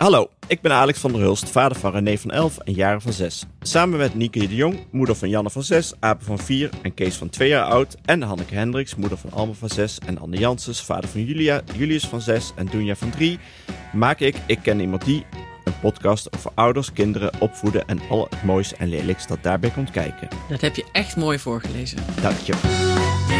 Hallo, ik ben Alex van der Hulst, vader van René van 11 en Jaren van 6. Samen met Nieke de Jong, moeder van Janne van 6, Apen van 4 en Kees van 2 jaar oud. En Hanneke Hendricks, moeder van Alma van 6 en Anne Janssens, vader van Julia, Julius van 6 en Dunja van 3. Maak ik Ik Ken Iemand Die, een podcast over ouders, kinderen, opvoeden en al het moois en lelijks dat daarbij komt kijken. Dat heb je echt mooi voorgelezen. Dank je.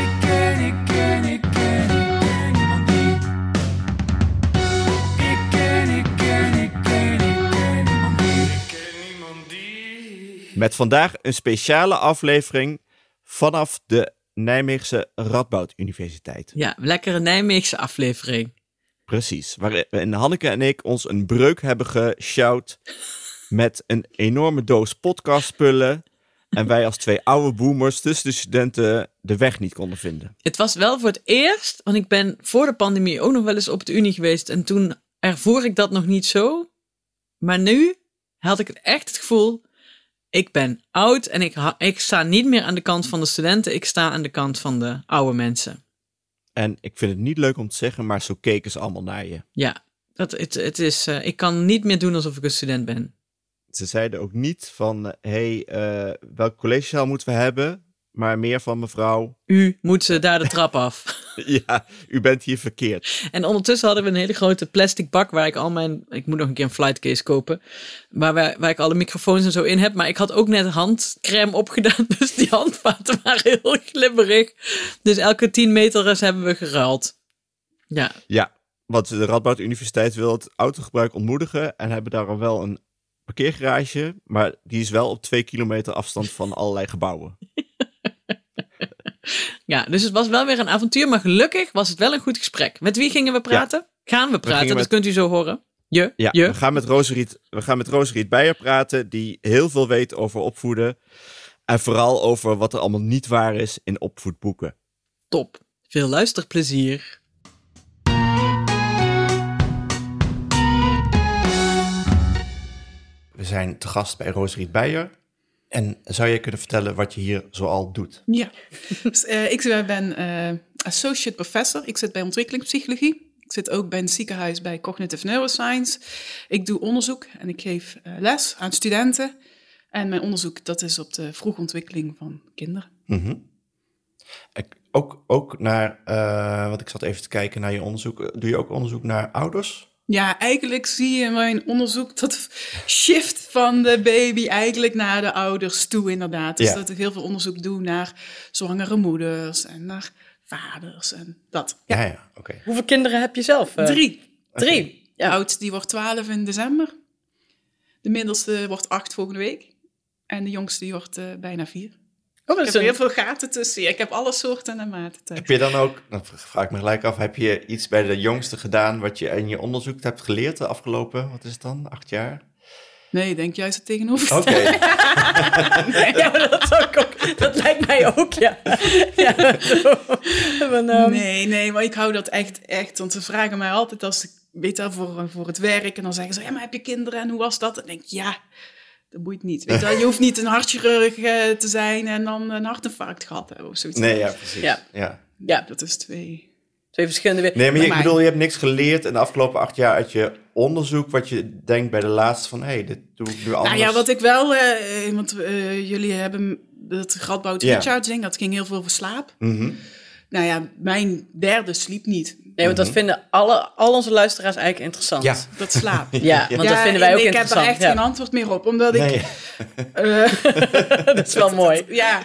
Met vandaag een speciale aflevering vanaf de Nijmeegse Radboud Universiteit. Ja, lekkere Nijmeegse aflevering. Precies, waarin Hanneke en ik ons een breuk hebben geshout met een enorme doos podcastspullen. En wij als twee oude boomers tussen de studenten de weg niet konden vinden. Het was wel voor het eerst, want ik ben voor de pandemie ook nog wel eens op de Unie geweest. En toen ervoer ik dat nog niet zo. Maar nu had ik het echt het gevoel, ik ben oud en ik, ik sta niet meer aan de kant van de studenten. Ik sta aan de kant van de oude mensen. En ik vind het niet leuk om te zeggen, maar zo keken ze allemaal naar je. Ja, dat, het, het is, eh, ik kan niet meer doen alsof ik een student ben. Ze zeiden ook niet van, hé, hey, eh, welke collegezaal moeten we hebben? Maar meer van mevrouw, U moet ze daar de trap af. ja, u bent hier verkeerd. En ondertussen hadden we een hele grote plastic bak waar ik al mijn. Ik moet nog een keer een flightcase kopen. Waar, waar, waar ik alle microfoons en zo in heb. Maar ik had ook net handcrème opgedaan. Dus die handvaten waren heel glibberig. Dus elke 10 meter hebben we geruild. Ja, Ja, want de Radboud Universiteit wil het autogebruik ontmoedigen en hebben daar al wel een parkeergarage, maar die is wel op twee kilometer afstand van allerlei gebouwen. ja, dus het was wel weer een avontuur. Maar gelukkig was het wel een goed gesprek. Met wie gingen we praten? Gaan we praten, dat met- kunt u zo horen. Je, Ja, je. we gaan met Roseriet, we gaan met Roseriet Beijer praten, die heel veel weet over opvoeden en vooral over wat er allemaal niet waar is in opvoedboeken. Top. Veel luisterplezier. We zijn te gast bij Roseriet Beijer. En zou jij kunnen vertellen wat je hier zoal doet? Ja, dus, eh, ik ben eh, associate professor. Ik zit bij ontwikkelingspsychologie. Ik zit ook bij een ziekenhuis bij cognitive neuroscience. Ik doe onderzoek en ik geef eh, les aan studenten. En mijn onderzoek dat is op de vroege ontwikkeling van kinderen. Mhm. Ik- Ook, ook naar, want ik zat even te kijken naar je onderzoek. Doe je ook onderzoek naar ouders? Ja, eigenlijk zie je in mijn onderzoek dat shift van de baby eigenlijk naar de ouders toe inderdaad. Dus Ja. dat ik heel veel onderzoek doe naar zwangere moeders en naar vaders en dat. Ja, ja, oké. Hoeveel kinderen heb je zelf? eh? Drie. Drie. De oudste die wordt 12 in december. De middelste wordt 8 volgende week. En de jongste die wordt eh, bijna 4. Oh, Ik heb een- heel veel gaten tussen. Ik heb alle soorten en maten thuis. Heb je dan ook, dan vraag ik me gelijk af, heb je iets bij de jongste gedaan wat je in je onderzoek hebt geleerd de afgelopen, wat is het dan, acht jaar? Nee, ik denk juist het tegenover. Oké, Ja, maar dat, zou ik ook, dat lijkt mij ook, ja. ja ehm, Nee, nee, maar ik hou dat echt, echt. Want ze vragen mij altijd als ik, weet voor, voor het werk. En dan zeggen ze, ja, maar heb je kinderen en hoe was dat? En dan denk ik, ja, dat boeit niet. Weet je, wel. je hoeft niet een hartchirurg eh, te zijn en dan een hartinfarct gehad hebben of zoiets. nee, ja, precies. Ja. Ja. Ja. Dat is twee. Twee verschillende... Nee, maar je, ik bedoel, je hebt niks geleerd in de afgelopen acht jaar uit je onderzoek, wat je denkt bij de laatste van, hé, hey, dit doe ik nu anders. Nou ja, wat ik wel, eh, want eh, jullie hebben dat Radboud ding, dat ging heel veel over slaap. Mhm. Nou ja, mijn derde sliep niet. Nee, want dat vinden alle, al onze luisteraars eigenlijk interessant. Ja. Dat slaap. Ja, want dat vinden wij ook ik heb interessant. daar echt ja. geen antwoord meer op, omdat ik... Eh, dat is wel mooi. ja,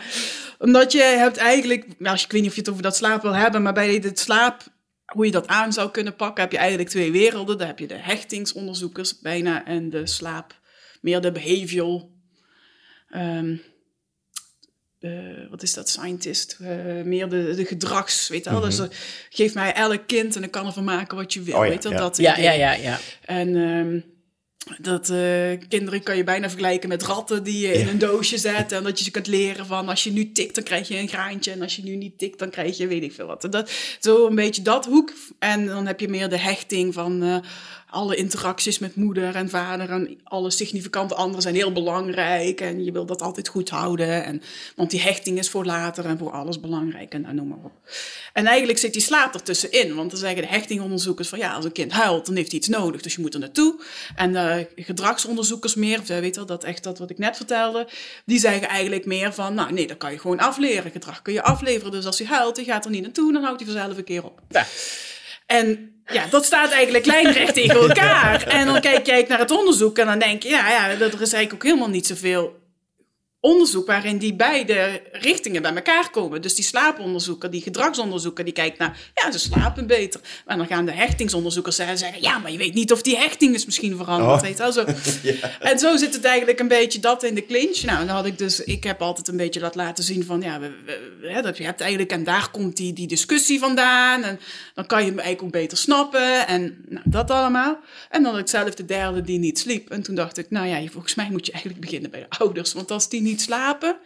omdat je hebt eigenlijk, nou, als je, ik weet niet of je het over dat slaap wil hebben, maar bij het slaap, hoe je dat aan zou kunnen pakken, heb je eigenlijk twee werelden. Dan heb je de hechtingsonderzoekers bijna en de slaap, meer de behavioral, ehm, de- wat is dat, scientist, Eh, meer de, de gedrags, weet je wel. Dus eh, geef mij elk kind en ik kan ervan maken wat je wil, Oh ja, weet je wel, ja. dat Ja, ja, ja, ja. En ehm, dat eh, kinderen kan je bijna vergelijken met ratten die je in een doosje zet. En dat je ze kunt leren van als je nu tikt, dan krijg je een graantje. En als je nu niet tikt, dan krijg je weet ik veel wat. En Dat, zo een beetje dat hoek. En dan heb je meer de hechting van... alle interacties met moeder en vader en alle significante anderen zijn heel belangrijk. En je wil dat altijd goed houden. En, want die hechting is voor later en voor alles belangrijk en nou, noem maar op. En eigenlijk zit die slaap ertussenin. Want dan zeggen de hechtingonderzoekers van ja, als een kind huilt, dan heeft hij iets nodig. Dus je moet er naartoe. En de gedragsonderzoekers meer, of weet dat echt dat wat ik net vertelde, die zeggen eigenlijk meer van nou nee, dat kan je gewoon afleren. Gedrag kun je afleveren. Dus als hij huilt, hij gaat er niet naartoe, dan houdt hij vanzelf een keer op. Ja. En ja, dat staat eigenlijk lijnrecht tegen elkaar. En dan kijk jij naar het onderzoek en dan denk je, ja, ja, er is eigenlijk ook helemaal niet zoveel onderzoek waarin die beide richtingen bij elkaar komen. Dus die slaaponderzoeker, die gedragsonderzoeker, die kijkt naar, ja, ze slapen beter. Maar dan gaan de hechtingsonderzoekers zeggen, ja, maar je weet niet of die hechting is misschien veranderd. Oh. Weet wel, zo. Ja. En zo zit het eigenlijk een beetje dat in de clinch. Nou, dan had ik dus, ik heb altijd een beetje dat laten zien van, ja, we, dat je hebt eigenlijk, en daar komt die, die discussie vandaan. En dan kan je hem eigenlijk ook beter snappen. En nou, dat allemaal. En dan had ik zelf de derde die niet sliep. En toen dacht ik, nou ja, volgens mij moet je eigenlijk beginnen bij de ouders. Want als die niet slapen, en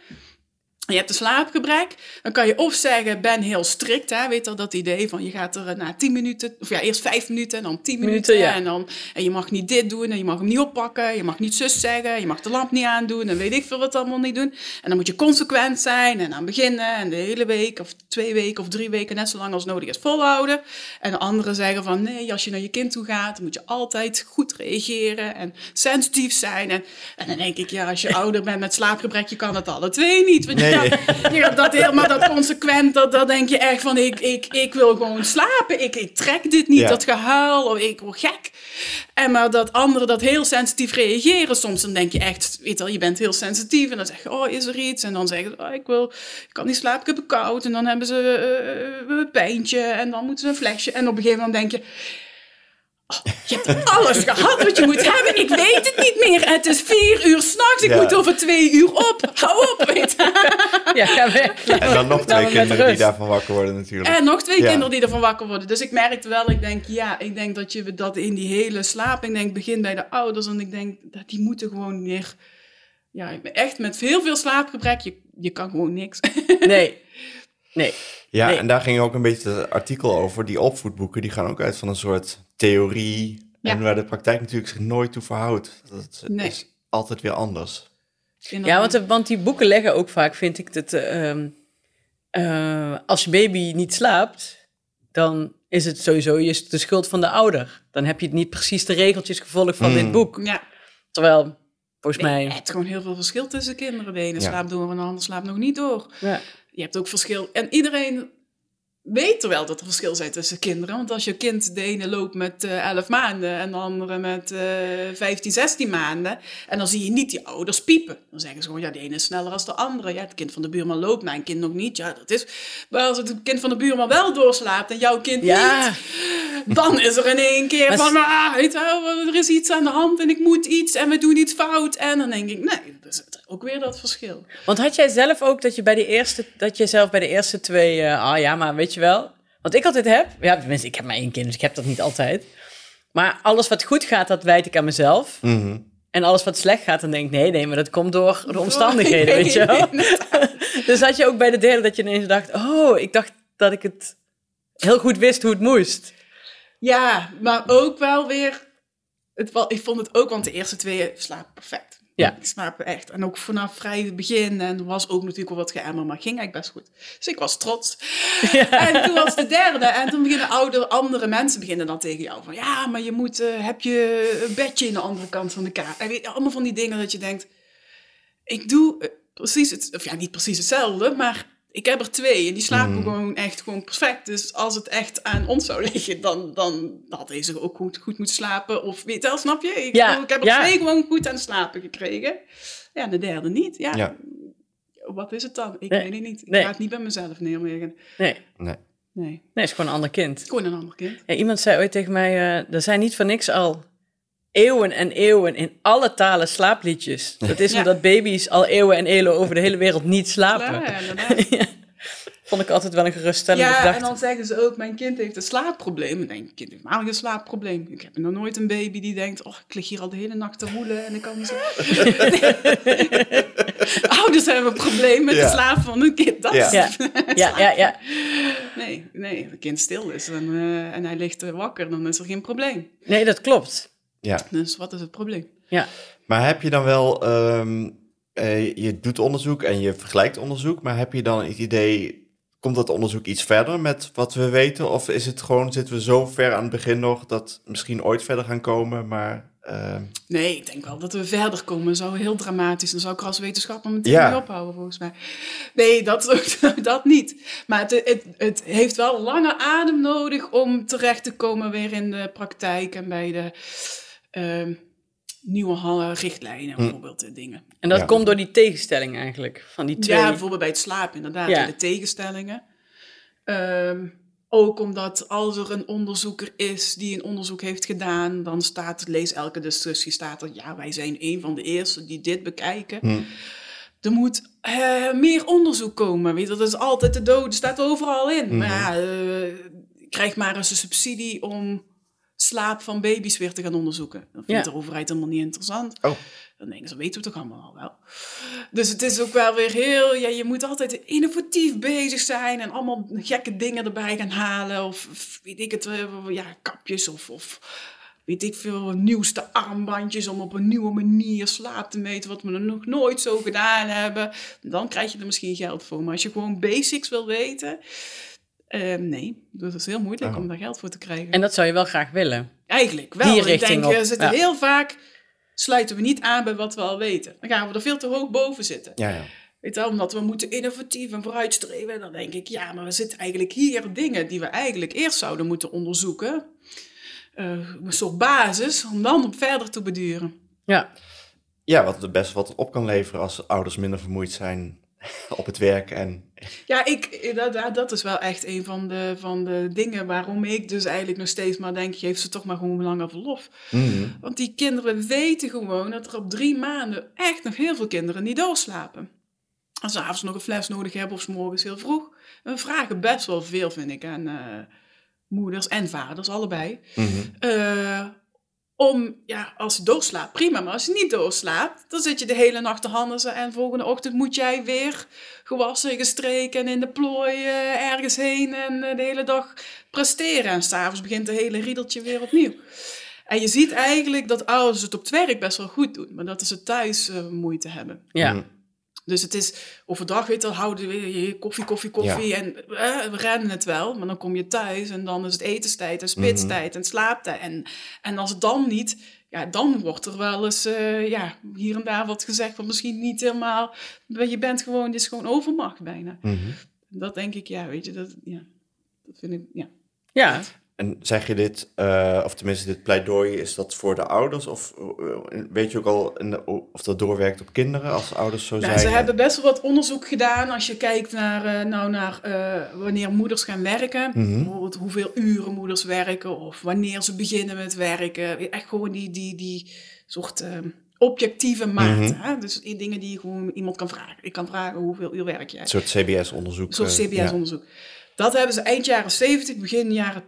je hebt een slaapgebrek, dan kan je of zeggen, ben heel strikt, hè, weet je dat idee van je gaat er eh, na 10 minuten, of ja, eerst 5 minuten en dan 10 minuten, Minuten, ja. en, dan, en je mag niet dit doen en je mag hem niet oppakken, je mag niet zus zeggen, je mag de lamp niet aandoen en weet ik veel wat allemaal niet doen. En dan moet je consequent zijn en aan beginnen en de hele week of twee weken of drie weken, net zo lang als nodig is, volhouden. En de anderen zeggen van, nee, als je naar je kind toe gaat, dan moet je altijd goed reageren en sensitief zijn. En, en dan denk ik, ja, als je ouder bent met slaapgebrek, je kan het alle twee niet. Want Nee. Gaat- je gaat dat helemaal dat consequent, dat, dat denk je echt van ik, ik, ik wil gewoon slapen. Ik, ik trek dit niet, Ja. dat gehuil, of ik word gek. En maar dat anderen dat heel sensitief reageren. Soms dan denk je echt, weet je wel, je bent heel sensitief. En dan zeg je, oh, is er iets? En dan zeggen ze, oh, ik, wil, ik kan niet slapen, ik heb het koud. En dan hebben ze eh, een pijntje en dan moeten ze een flesje. En op een gegeven moment denk je, oh, je hebt alles gehad wat je moet hebben. Ik weet het niet meer. Het is vier uur s'nachts, ik Ja. moet over twee uur op. Hou op, weet je. Ja, ga weg. En dan nog twee kinderen die daarvan wakker worden natuurlijk. En nog twee Ja. kinderen die ervan wakker worden. Dus ik merkte wel, ik denk, ja, ik denk dat je dat in die hele slaap, ik denk, begin bij de ouders. En ik denk, dat die moeten gewoon meer, ja, ik ben echt met heel veel slaapgebrek, je, je kan gewoon niks. Nee. Nee. Ja, Nee. en daar ging ook een beetje het artikel over. Die opvoedboeken, die gaan ook uit van een soort theorie. Ja. En waar de praktijk natuurlijk zich nooit toe verhoudt. Dat Nee. is altijd weer anders. Ja, want, de- want die boeken leggen ook vaak, vind ik, dat eh, ehm, eh, als je baby niet slaapt, dan is het sowieso je- de schuld van de ouder. Dan heb je het niet precies de regeltjes gevolgd van Mm. dit boek. Ja, Terwijl, volgens nee, mij... je hebt gewoon heel veel verschil tussen kinderen. De ene Ja. slaapt door en de ander slaapt nog niet door. Ja. Je hebt ook verschil. En iedereen weet er wel dat er verschil zijn tussen kinderen. Want als je kind, de ene loopt met eh 11 maanden en de andere met eh 15, 16 maanden. En dan zie je niet die ouders piepen. Dan zeggen ze gewoon, ja, de ene is sneller dan de andere. Ja, het kind van de buurman loopt, mijn kind nog niet. Ja, dat is... Maar als het kind van de buurman wel doorslaapt en jouw kind Ja, niet, dan is er in één keer Maar van, ah, weet je wel, er is iets aan de hand en ik moet iets en we doen iets fout. En dan denk ik, nee, dat is ook weer dat verschil. want had jij zelf ook dat je bij de eerste, dat je zelf bij de eerste twee, eh, ah ja, maar weet je wel, wat ik altijd heb, ja, tenminste, ik heb maar één kind, dus ik heb dat niet altijd. Maar alles wat goed gaat, dat wijd ik aan mezelf. Mhm. En alles wat slecht gaat, dan denk ik, nee, nee, maar dat komt door de omstandigheden, weet je wel. dus had je ook bij de derde dat je ineens dacht, oh, ik dacht dat ik het heel goed wist hoe het moest. Ja, maar ook wel weer. Het, ik vond het ook, want de eerste twee slapen perfect. Ja. Ik slapen echt. En ook vanaf vrij het begin. En was ook natuurlijk wel wat geëmmer, maar ging eigenlijk best goed. Dus ik was trots. En toen was de derde. En toen beginnen oude, andere mensen beginnen dan tegen jou van... Ja, maar je moet... eh, heb je een bedje in de andere kant van de kaart? En weet allemaal van die dingen dat je denkt... Ik doe eh, precies het... Of ja, niet precies hetzelfde, maar... Ik heb er twee en die slapen Mm. gewoon echt gewoon perfect. Dus als het echt aan ons zou liggen, dan, dan had deze ook goed, goed moeten slapen. Of weet je wel, snap je? Ik, Ja, ik heb er ja. twee gewoon goed aan slapen gekregen. Ja, en de derde niet. Ja. Ja. Wat is het dan? Ik Nee. weet het niet. Ik Nee. ga het niet bij mezelf neerleggen. Nee, Nee. Nee, nee, het is gewoon een ander kind. gewoon een ander kind. Ja, iemand zei ooit tegen mij, eh, er zijn niet voor niks al eeuwen en eeuwen in alle talen slaapliedjes. Dat is Ja. omdat baby's al eeuwen en eeuwen over de hele wereld niet slapen. Ja. Vond ik altijd wel een geruststellende Ja, gedachte. en dan zeggen ze ook, mijn kind heeft een slaapprobleem. Ik denk, mijn kind heeft maar een slaapprobleem. Ik heb nog nooit een baby die denkt, oh, ik lig hier al de hele nacht te woelen en ik kan zo... Ouders hebben een probleem met Ja. de slaap van hun kind. Dat Ja. is Ja, ja, ja, ja. Nee, nee, als het kind stil is en, eh, en hij ligt wakker, dan is er geen probleem. Nee, dat klopt. Ja. Dus wat is het probleem? Ja. Maar heb je dan wel, ehm, eh, je doet onderzoek en je vergelijkt onderzoek, maar heb je dan het idee, komt dat onderzoek iets verder met wat we weten? Of is het gewoon, zitten we zo ver aan het begin nog dat misschien ooit verder gaan komen, maar... ehm, Nee, ik denk wel dat we verder komen. Zou heel dramatisch. Dan zou ik er als wetenschapper meteen Ja. ophouden, volgens mij. Nee, dat, dat niet. Maar het, het, het heeft wel lange adem nodig om terecht te komen weer in de praktijk en bij de nieuwe ha- richtlijnen, Hm. bijvoorbeeld, dingen. En dat Ja. komt door die tegenstelling eigenlijk, van die twee. Ja, bijvoorbeeld bij het slapen, inderdaad. Ja. De tegenstellingen. Ehm, ook omdat als er een onderzoeker is die een onderzoek heeft gedaan, dan staat, lees elke discussie, staat er, ja, wij zijn een van de eerste die dit bekijken. hm. Er moet eh, meer onderzoek komen, weet je, dat is altijd de dood, staat overal in. Maar ja, eh, krijg maar eens een subsidie om slaap van baby's weer te gaan onderzoeken. Dat vindt Ja. de overheid helemaal niet interessant. Oh. Dan denken ze, weten we toch allemaal al wel. Dus het is ook wel weer heel, ja, je moet altijd innovatief bezig zijn en allemaal gekke dingen erbij gaan halen. Of, of weet ik het, eh, ja, kapjes of, of weet ik veel, nieuwste armbandjes om op een nieuwe manier slaap te meten, wat we nog nooit zo gedaan hebben. Dan krijg je er misschien geld voor. Maar als je gewoon basics wil weten, eh, nee, dat is heel moeilijk Oh. om daar geld voor te krijgen. En dat zou je wel graag willen. Eigenlijk wel. Die Ik richting denk, op, we zitten ja. heel vaak, sluiten we niet aan bij wat we al weten. Dan gaan we er veel te hoog boven zitten. Ja, ja. Weet je wel, omdat we moeten innovatief en vooruitstreven. En dan denk ik, ja, maar we zitten eigenlijk hier dingen die we eigenlijk eerst zouden moeten onderzoeken. Eh, een soort basis, om dan op verder te beduren. Ja, Ja, wat er best wat op kan leveren als ouders minder vermoeid zijn op het werk en... Ja, ik, dat, dat- is wel echt een van de, van de dingen waarom ik dus eigenlijk nog steeds maar denk, geef ze toch maar gewoon langer verlof. Mhm. Want die kinderen weten gewoon dat er op drie maanden echt nog heel veel kinderen niet doorslapen. Als ze avonds nog een fles nodig hebben of 's morgens heel vroeg. We vragen best wel veel, vind ik, aan eh, moeders en vaders, allebei. Eh, om, ja, als je doorslaapt, prima. Maar als je niet doorslaapt, dan zit je de hele nacht te handen. En volgende ochtend moet jij weer gewassen, gestreken en in de plooi eh, ergens heen. En eh, de hele dag presteren. En s'avonds begint het hele riedeltje weer opnieuw. En je ziet eigenlijk dat ouders het op het werk best wel goed doen. Maar dat ze thuis eh, moeite hebben. ja. Mhm. Dus het is overdag, weet je, houden we je koffie, koffie, koffie. En eh, we rennen het wel. Maar dan kom je thuis en dan is het etenstijd en spitstijd en slaaptijd. En, en als het dan niet, ja, dan wordt er wel eens eh, ja, hier en daar wat gezegd. Wat misschien niet helemaal. Je bent gewoon, dit is gewoon overmacht bijna. Mhm. Dat denk ik, ja, weet je, dat, ja, dat vind ik, ja. ja. En zeg je dit, eh, of tenminste dit pleidooi, is dat voor de ouders? Of eh, weet je ook al de- of dat doorwerkt op kinderen als ouders zo Nou, zijn? ze hebben best wel wat onderzoek gedaan als je kijkt naar, eh, nou, naar wanneer moeders gaan werken. Mhm. Bijvoorbeeld hoeveel uren moeders werken of wanneer ze beginnen met werken. Echt gewoon die, die, die soort eh, objectieve. Mhm. hè? Dus dingen die je gewoon iemand kan vragen. Ik kan vragen hoeveel uur werk jij? Een soort CBS-onderzoek. Een soort ja. CBS-onderzoek. Dat hebben ze eind jaren 70, begin jaren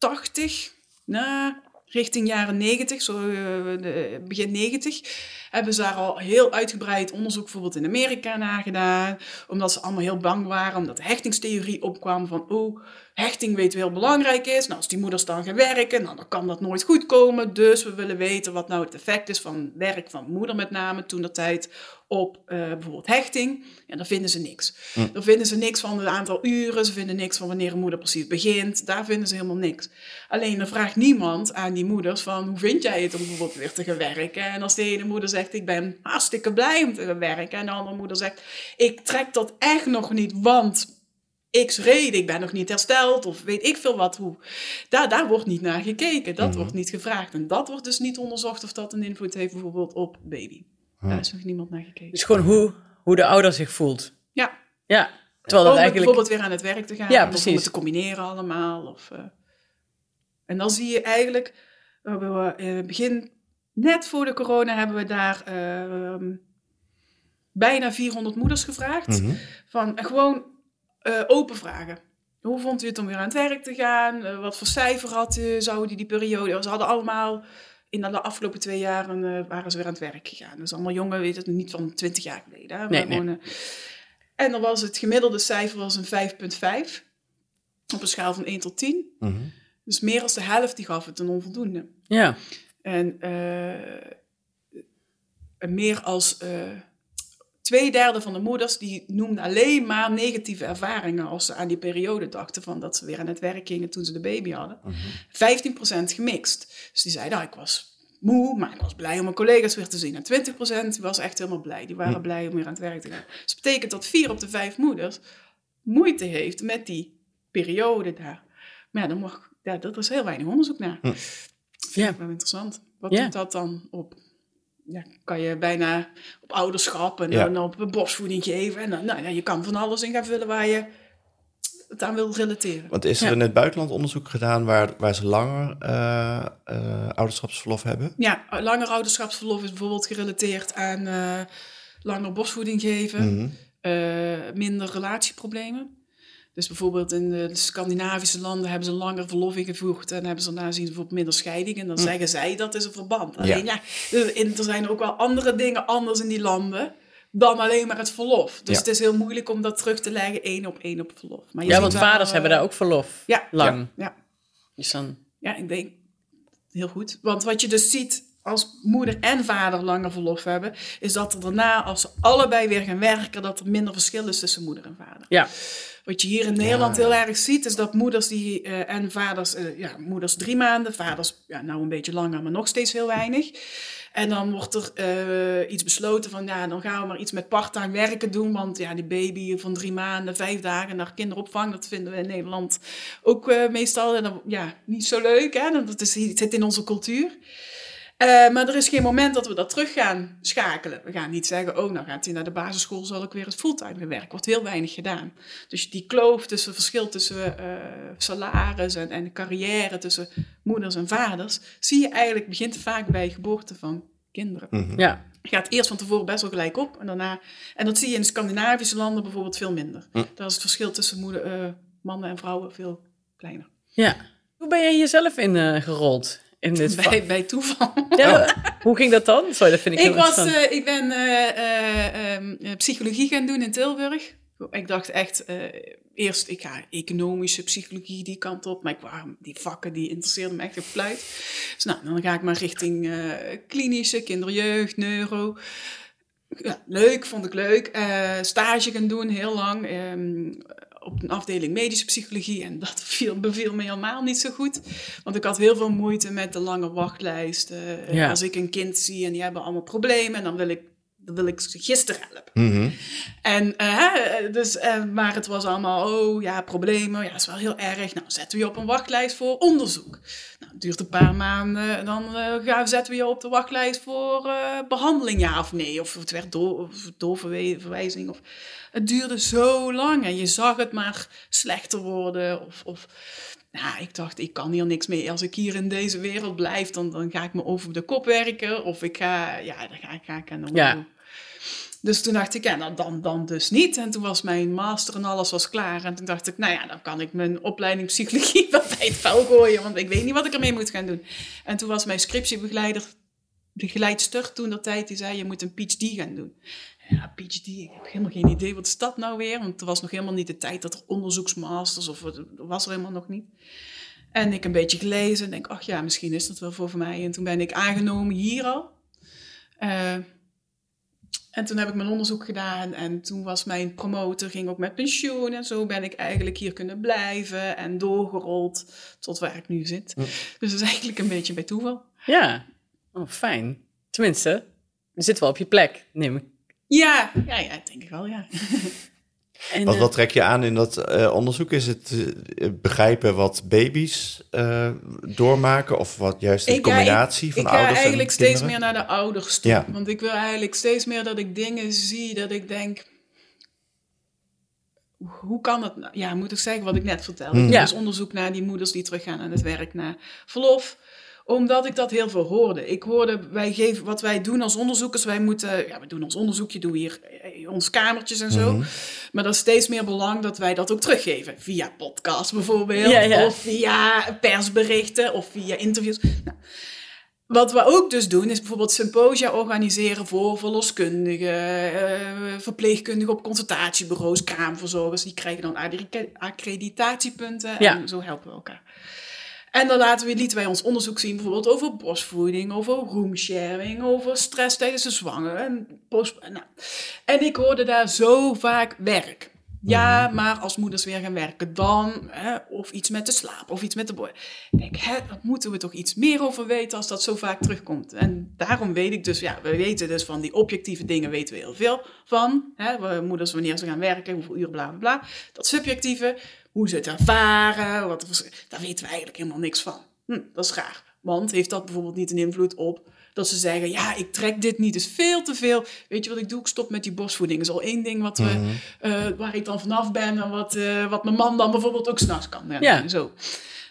80, nou, richting jaren 90, zo eh, begin 90, hebben ze daar al heel uitgebreid onderzoek bijvoorbeeld in Amerika naar gedaan. Omdat ze allemaal heel bang waren, omdat de hechtingstheorie opkwam van, oh, hechting weten we heel belangrijk is. Nou, als die moeders dan gaan werken, nou, dan kan dat nooit goed komen. Dus we willen weten wat nou het effect is van werk van moeder met name toen de tijd op eh, bijvoorbeeld hechting. En dan vinden ze niks. Dan vinden ze niks van het aantal uren, ze vinden niks van wanneer een moeder precies begint. Daar vinden ze helemaal niks. Alleen dan vraagt niemand aan die moeders van hoe vind jij het om bijvoorbeeld weer te gaan werken? En als de ene moeder zegt ik ben hartstikke blij om te gaan werken en de andere moeder zegt ik trek dat echt nog niet, want x reden, ik ben nog niet hersteld of weet ik veel wat hoe. Daar, daar wordt niet naar gekeken, dat wordt niet gevraagd. En dat wordt dus niet onderzocht of dat een invloed heeft bijvoorbeeld op baby. Daar is nog niemand naar gekeken. Dus gewoon hoe, hoe de ouder zich voelt. Ja, Ja, terwijl dat om eigenlijk... bijvoorbeeld weer aan het werk te gaan. Ja, of om precies. het te combineren allemaal. Of, eh. En dan zie je eigenlijk, we hebben we, eh, begin, net voor de corona hebben we daar ehm, bijna 400 moeders gevraagd. Mhm. Van eh, gewoon eh, open vragen. Hoe vond u het om weer aan het werk te gaan? Wat voor cijfer had u? Zou die die periode... Ze hadden allemaal... In de afgelopen twee jaren eh, waren ze weer aan het werk gegaan. Dus allemaal jongen, weet het niet van 20 jaar geleden. Hè, Nee, maar nee. gewoon, eh, en dan was het gemiddelde cijfer was een 5,5. Op een schaal van 1 tot 10. Mhm. Dus meer dan de helft die gaf het een onvoldoende. Ja. En eh, meer als eh twee derde van de moeders die noemden alleen maar negatieve ervaringen als ze aan die periode dachten van dat ze weer aan het werk gingen toen ze de baby hadden. 15% gemixt. Dus die zeiden, nou, ik was moe, maar ik was blij om mijn collega's weer te zien. En 20% was echt helemaal blij. Die waren blij om weer aan het werk te gaan. Dus dat betekent dat vier op de vijf moeders moeite heeft met die periode daar. Maar ja, dan mag, ja dat is heel weinig onderzoek naar. Ja. wel interessant. Wat Ja. doet dat dan op? Ja, kan je bijna op ouderschap en Ja. dan op borstvoeding geven. En dan, nou ja, je kan van alles in gaan vullen waar je het aan wil relateren. Want is er Ja. in het buitenland onderzoek gedaan waar, waar ze langer eh, eh, ouderschapsverlof hebben? Ja, langer ouderschapsverlof is bijvoorbeeld gerelateerd aan eh, langer borstvoeding geven, Mhm. minder relatieproblemen. Dus bijvoorbeeld in de Scandinavische landen hebben ze langer verlof ingevoerd en hebben ze daarna zien bijvoorbeeld minder scheidingen. En dan zeggen zij dat is een verband. Alleen ja, er, in- er zijn ook wel andere dingen anders in die landen dan alleen maar het verlof. Dus Ja. het is heel moeilijk om dat terug te leggen één op één op verlof. Maar Ja, want wel, vaders hebben daar ook verlof. ja, Lang. Ja, Dus dan... ja, ik denk heel goed. Want wat je dus ziet als moeder en vader langer verlof hebben, is dat er daarna, als ze allebei weer gaan werken, dat er minder verschil is tussen moeder en vader. Ja. Wat je hier in Nederland heel erg ziet, is dat moeders die, eh, en vaders, eh, ja, moeders drie maanden, vaders ja, nou een beetje langer, maar nog steeds heel weinig. En dan wordt er eh, iets besloten van, ja, dan gaan we maar iets met part-time werken doen, want ja, die baby van drie maanden, vijf dagen naar kinderopvang, dat vinden we in Nederland ook meestal en dan, ja, niet zo leuk, hè? Dat is, het zit in onze cultuur. Eh, maar er is geen moment dat we dat terug gaan schakelen. We gaan niet zeggen, oh, nou gaat hij naar de basisschool, zal ik weer eens fulltime werken. Wordt heel weinig gedaan. Dus die kloof tussen verschil tussen eh, salaris en, en carrière tussen moeders en vaders, zie je eigenlijk begint vaak bij geboorte van kinderen. Mhm. Ja. Gaat eerst van tevoren best wel gelijk op en daarna. En dat zie je in de Scandinavische landen bijvoorbeeld veel minder. Hm. Daar is het verschil tussen moeder, eh, mannen en vrouwen veel kleiner. Ja. Hoe ben jij jezelf in eh, gerold? In dit vak? Bij, toeval. Ja, Hoe ging dat dan? Sorry, dat vind ik, Ik, heel was, eh, ik ben eh, eh, ehm, eh, psychologie gaan doen in Tilburg. Ik dacht echt, eh, eerst ik ga economische psychologie die kant op. Maar ik wou, die vakken die interesseerden me echt een fluit. Dus nou, dan ga ik maar richting eh, klinische, kinderjeugd, neuro. Ja, leuk, vond ik leuk. Eh, stage gaan doen, heel lang. ehm, op een afdeling medische psychologie. En dat viel, beviel me helemaal niet zo goed. Want ik had heel veel moeite met de lange wachtlijst. Ja. Als ik een kind zie en die hebben allemaal problemen. En dan wil ik, wil ik gisteren helpen. Mhm. En, eh, dus, eh, maar het was allemaal, oh ja, problemen. Ja, dat is wel heel erg. Nou, zetten we je op een wachtlijst voor onderzoek. Nou, het duurt een paar maanden. Dan gaan, zetten we je op de wachtlijst voor eh, behandeling, ja of nee. Of het werd door, doorverwijzing. Of, het duurde zo lang en je zag het maar slechter worden. Of, of nou, ik dacht, ik kan hier niks mee. Als ik hier in deze wereld blijf, dan, dan ga ik me over de kop werken. Of ik ga, ja, dan ga, ik- ga ik aan de Ja. Dus toen dacht ik, ja, nou, dan, dan dus niet. En toen was mijn master en alles was klaar. En toen dacht ik, nou ja, dan kan ik mijn opleiding psychologie wel bij het vuil gooien. Want ik weet niet wat ik ermee moet gaan doen. En toen was mijn scriptiebegeleider, begeleidster toen dat tijd, die zei, je moet een PhD gaan doen. Ja, PhD, ik heb helemaal geen idee, wat is dat nou weer? Want er was nog helemaal niet de tijd dat er onderzoeksmasters, of dat was er helemaal nog niet. En ik een beetje gelezen en denk, ach ja, misschien is dat wel voor mij. En toen ben ik aangenomen hier al. Eh, en toen heb ik mijn onderzoek gedaan en toen was mijn promotor, ging ook met pensioen. En zo ben ik eigenlijk hier kunnen blijven en doorgerold tot waar ik nu zit. Dus dat is eigenlijk een beetje bij toeval. Ja. Oh, fijn. Tenminste, je zit wel op je plek, neem ik. Ja, ja, ja, denk ik wel, ja. En, Wat, eh, wat trek je aan in dat eh, onderzoek? Is het eh, begrijpen wat baby's eh, doormaken? Of wat juist de Ik ga- combinatie van ik ga ouders en eigenlijk steeds kinderen? meer naar de ouders toe. Ja. Want ik wil eigenlijk steeds meer dat ik dingen zie dat ik denk... Hoe kan het nou? Ja, moet ik zeggen wat ik net vertelde. Hmm. Ik Ja. Dus onderzoek naar die moeders die teruggaan aan het werk naar verlof. Omdat ik dat heel veel hoorde. Ik hoorde, wij geven, wat wij doen als onderzoekers, wij moeten, ja, we doen ons onderzoekje, doen we hier in ons kamertjes en zo. Maar dat is steeds meer belang dat wij dat ook teruggeven. Via podcasts bijvoorbeeld, Ja, ja. of via persberichten, of via interviews. Nou, wat we ook dus doen, is bijvoorbeeld symposia organiseren voor verloskundigen, eh, verpleegkundigen op consultatiebureaus, kraamverzorgers. Die krijgen dan accre- accreditatiepunten Ja. en zo helpen we elkaar. En dan laten we, lieten wij ons onderzoek zien, bijvoorbeeld over borstvoeding, over roomsharing, over stress tijdens de zwanger. En, post, nou. en ik hoorde daar zo vaak werk. Ja, maar als moeders weer gaan werken, dan, hè, of iets met de slaap, of iets met de boy. Ik denk, hè, daar moeten we toch iets meer over weten als dat zo vaak terugkomt. En daarom weet ik dus, ja, we weten dus van die objectieve dingen weten we heel veel van. Hè, moeders wanneer ze gaan werken, hoeveel uren, bla bla bla. Dat subjectieve, hoe ze het ervaren, wat, daar weten we eigenlijk helemaal niks van. Hm, dat is raar. Want heeft dat bijvoorbeeld niet een invloed op dat ze zeggen, ja, ik trek dit niet, is veel te veel. Weet je wat ik doe? Ik stop met die borstvoeding. Dat is al één ding wat we, eh, waar ik dan vanaf ben en wat, eh, wat mijn man dan bijvoorbeeld ook s'nachts kan. Ja, Ja. Zo.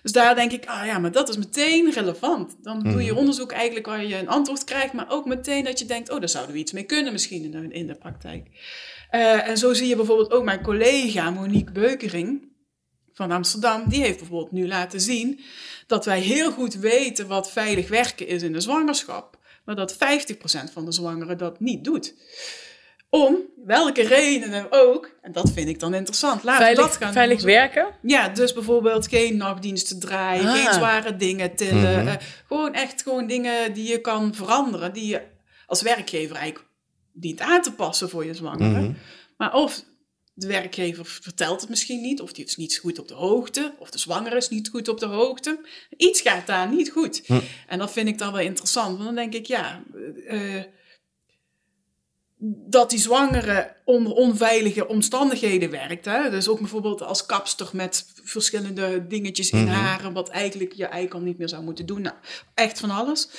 Dus daar denk ik, ah ja, maar dat is meteen relevant. Dan doe je onderzoek eigenlijk waar je een antwoord krijgt, maar ook meteen dat je denkt, oh, daar zouden we iets mee kunnen misschien in de, in de praktijk. Eh, en zo zie je bijvoorbeeld ook mijn collega Monique Beukering van Amsterdam, die heeft bijvoorbeeld nu laten zien dat wij heel goed weten wat veilig werken is in de zwangerschap, maar dat 50% van de zwangeren dat niet doet. Om welke redenen ook, en dat vind ik dan interessant, laten we dat Veilig, gaan veilig werken? Ja, dus bijvoorbeeld geen nachtdiensten draaien, Ah. geen zware dingen tillen. eh, gewoon echt gewoon dingen die je kan veranderen, die je als werkgever eigenlijk dient aan te passen voor je zwangere. Maar of de werkgever vertelt het misschien niet, of die is niet goed op de hoogte, of de zwangere is niet goed op de hoogte. Iets gaat daar niet goed. En dat vind ik dan wel interessant, want dan denk ik, ja, eh, dat die zwangere onder onveilige omstandigheden werkt. Hè? Dus ook bijvoorbeeld als kapster met verschillende dingetjes in haren, wat eigenlijk je eigenlijk al niet meer zou moeten doen. Nou, echt van alles.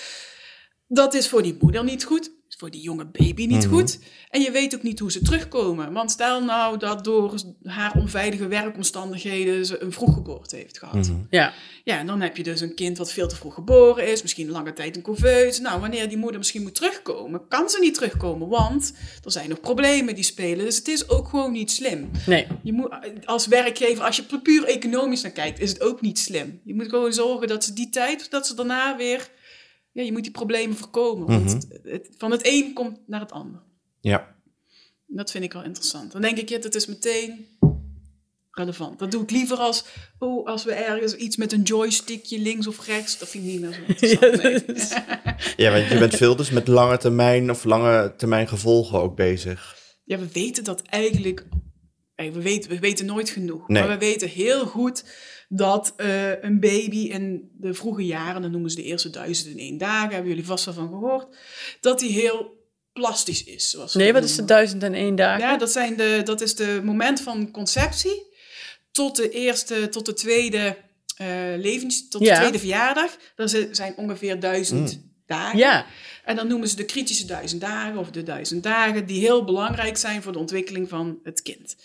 Dat is voor die moeder niet goed, is voor die jonge baby niet goed. En je weet ook niet hoe ze terugkomen. Want stel nou dat door haar onveilige werkomstandigheden ze een vroeggeboorte heeft gehad. Ja. Ja, en dan heb je dus een kind wat veel te vroeg geboren is, misschien lange tijd een couveuse. Nou, wanneer die moeder misschien moet terugkomen, kan ze niet terugkomen, want er zijn nog problemen die spelen. Dus het is ook gewoon niet slim. Nee. Je moet, als werkgever, als je puur economisch naar kijkt, is het ook niet slim. Je moet gewoon zorgen dat ze die tijd, dat ze daarna weer, ja, je moet die problemen voorkomen. Want het, het- van het een komt naar het ander. Ja. Dat vind ik wel interessant. Dan denk ik, ja, dat is meteen relevant. Dat doe ik liever als, oh, als we ergens iets met een joystickje links of rechts, dat vind ik niet meer zo interessant. nee. ja, want je bent veel dus met lange termijn of lange termijn gevolgen ook bezig. Ja, we weten dat eigenlijk. We weten, we weten nooit genoeg. Nee. Maar we weten heel goed dat eh, een baby in de vroege jaren, dan noemen ze de eerste duizend en één dagen, hebben jullie vast wel van gehoord, dat die heel plastisch is. Zoals Nee, wat is de duizend en één dagen? Ja, dat, zijn de, dat is de moment van conceptie tot de eerste, tot de tweede eh, levens, tot Ja. de tweede verjaardag. Dat zi- zijn ongeveer duizend dagen. Ja. En dan noemen ze de kritische duizend dagen of de duizend dagen die heel belangrijk zijn voor de ontwikkeling van het kind.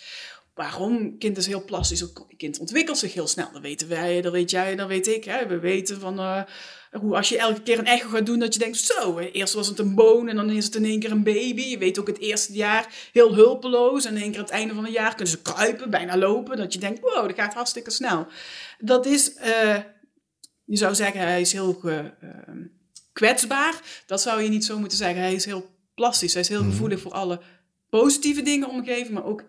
Waarom? Kind is heel plastisch. Een kind ontwikkelt zich heel snel. Dat weten wij, dat weet jij, dat weet ik. Hè? We weten van eh, hoe als je elke keer een echo gaat doen, dat je denkt, zo, hè, eerst was het een boon en dan is het in één keer een baby. Je weet ook het eerste jaar heel hulpeloos en in één keer aan het einde van het jaar kunnen ze kruipen, bijna lopen. Dat je denkt, wow, dat gaat hartstikke snel. Dat is, eh, je zou zeggen, hij is heel ge- ehm, kwetsbaar. Dat zou je niet zo moeten zeggen. Hij is heel plastisch. Hij is heel gevoelig voor alle positieve dingen omgeving, maar ook